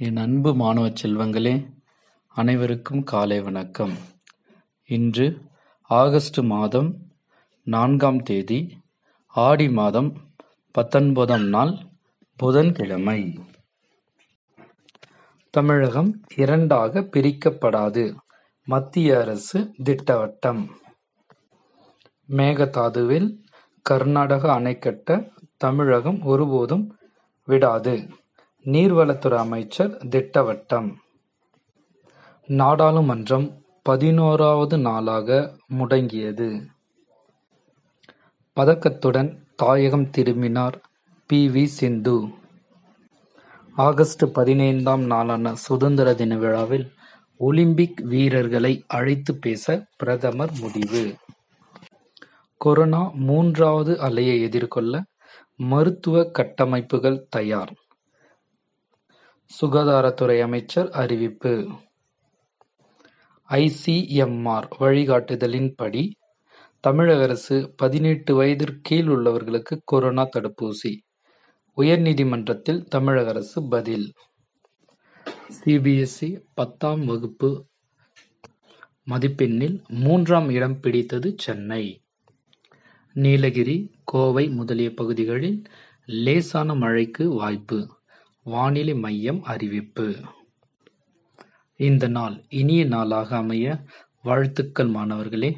என் அன்பு மாணவச் செல்வங்களே, அனைவருக்கும் காலை வணக்கம். இன்று ஆகஸ்ட் மாதம் நான்காம் தேதி ஆடி மாதம் பத்தொன்பதாம் நாள் புதன்கிழமை. தமிழகம் இரண்டாக பிரிக்கப்படாது மத்திய அரசு திட்டவட்டம். மேகதாதுவில் கர்நாடக அணை கட்ட தமிழகம் ஒருபோதும் விடாது நீர்வளத்துறை அமைச்சர் திட்டவட்டம். நாடாளுமன்றம் பதினோராவது நாளாக முடங்கியது. பதக்கத்துடன் தாயகம் திரும்பினார் பி. வி. சிந்து. ஆகஸ்ட் பதினைந்தாம் நாளான சுதந்திர தின விழாவில் ஒலிம்பிக் வீரர்களை அழைத்து பேச பிரதமர் முடிவு. கொரோனா மூன்றாவது அலையை எதிர்கொள்ள மருத்துவ கட்டமைப்புகள் தயார் சுகாதாரத்துறை அமைச்சர் அறிவிப்பு. ஐசிஎம்ஆர் வழிகாட்டுதலின்படி தமிழக அரசு பதினெட்டு வயதிற்கு கீழ் உள்ளவர்களுக்கு கொரோனா தடுப்பூசி உயர்நீதிமன்றத்தில் தமிழக அரசு பதில். சிபிஎஸ்இ பத்தாம் வகுப்பு மதிப்பெண்ணில் மூன்றாம் இடம் பிடித்தது சென்னை. நீலகிரி, கோவை முதலிய பகுதிகளில் லேசான மழைக்கு வாய்ப்பு வானிலை மையம் அறிவிப்பு. இந்த நாள் இனிய நாளாக அமைய வாழ்த்துக்கள் மாணவர்களே